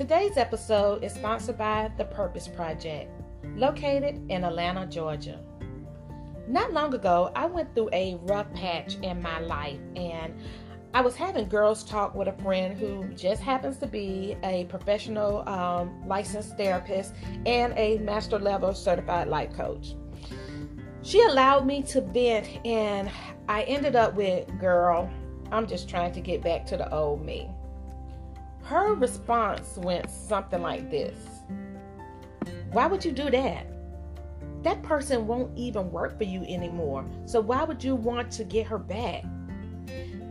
Today's episode is sponsored by The Purpose Project, located in Atlanta, Georgia. Not long ago, I went through a rough patch in my life and I was having girls talk with a friend who just happens to be a professional um, licensed therapist and a master level certified life coach. She allowed me to vent, and I ended up with, Girl, I'm just trying to get back to the old me. Her response went something like this Why would you do that? That person won't even work for you anymore. So why would you want to get her back?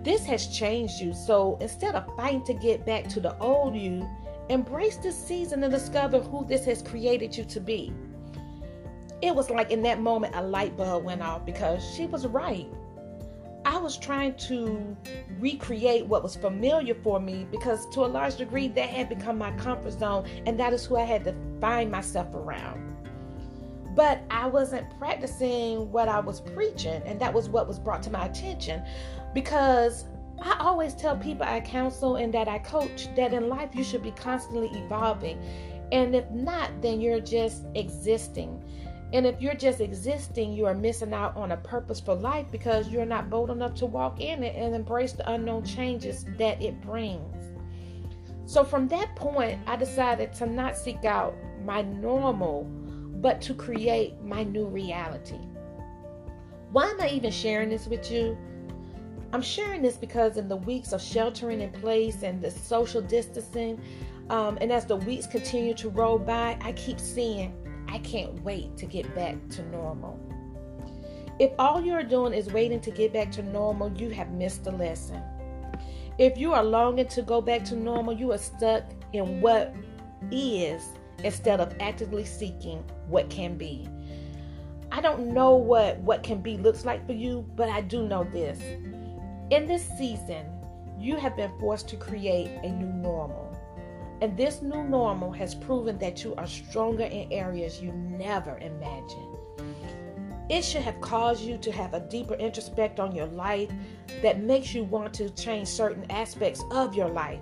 This has changed you. So instead of fighting to get back to the old you, embrace this season and discover who this has created you to be. It was like in that moment a light bulb went off because she was right. I was trying to recreate what was familiar for me because, to a large degree, that had become my comfort zone, and that is who I had to find myself around. But I wasn't practicing what I was preaching, and that was what was brought to my attention because I always tell people I counsel and that I coach that in life you should be constantly evolving. And if not, then you're just existing. And if you're just existing, you are missing out on a purposeful life because you're not bold enough to walk in it and embrace the unknown changes that it brings. So from that point, I decided to not seek out my normal, but to create my new reality. Why am I even sharing this with you? I'm sharing this because in the weeks of sheltering in place and the social distancing, um, and as the weeks continue to roll by, I keep seeing, I can't wait to get back to normal. If all you're doing is waiting to get back to normal, you have missed the lesson. If you are longing to go back to normal, you are stuck in what is instead of actively seeking what can be. I don't know what what can be looks like for you, but I do know this. In this season, you have been forced to create a new normal. And this new normal has proven that you are stronger in areas you never imagined. It should have caused you to have a deeper introspect on your life that makes you want to change certain aspects of your life.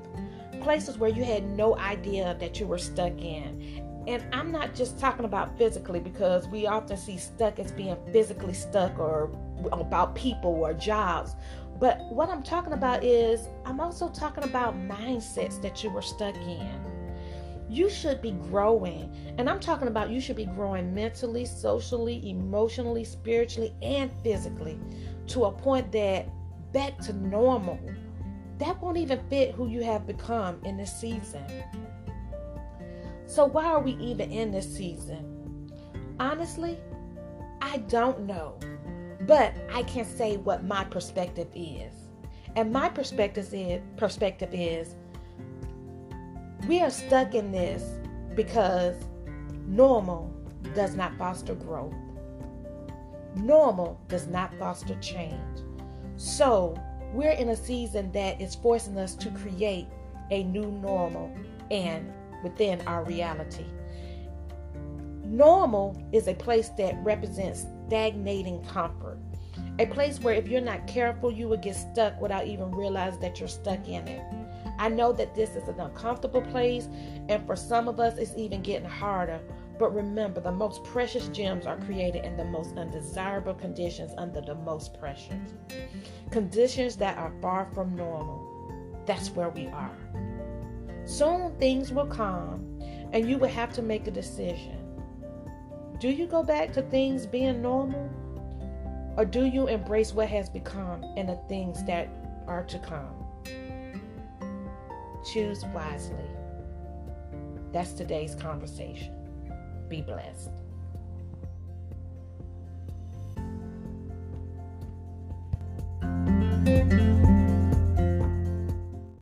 Places where you had no idea that you were stuck in. And I'm not just talking about physically because we often see stuck as being physically stuck or about people or jobs. But what I'm talking about is, I'm also talking about mindsets that you were stuck in. You should be growing. And I'm talking about you should be growing mentally, socially, emotionally, spiritually, and physically to a point that back to normal. That won't even fit who you have become in this season. So, why are we even in this season? Honestly, I don't know. But I can say what my perspective is. And my perspective is perspective is we are stuck in this because normal does not foster growth. Normal does not foster change. So, we're in a season that is forcing us to create a new normal and within our reality. Normal is a place that represents stagnating comfort. A place where if you're not careful, you will get stuck without even realizing that you're stuck in it. I know that this is an uncomfortable place, and for some of us, it's even getting harder. But remember, the most precious gems are created in the most undesirable conditions under the most pressure. Conditions that are far from normal. That's where we are. Soon things will calm, and you will have to make a decision. Do you go back to things being normal? Or do you embrace what has become and the things that are to come? Choose wisely. That's today's conversation. Be blessed.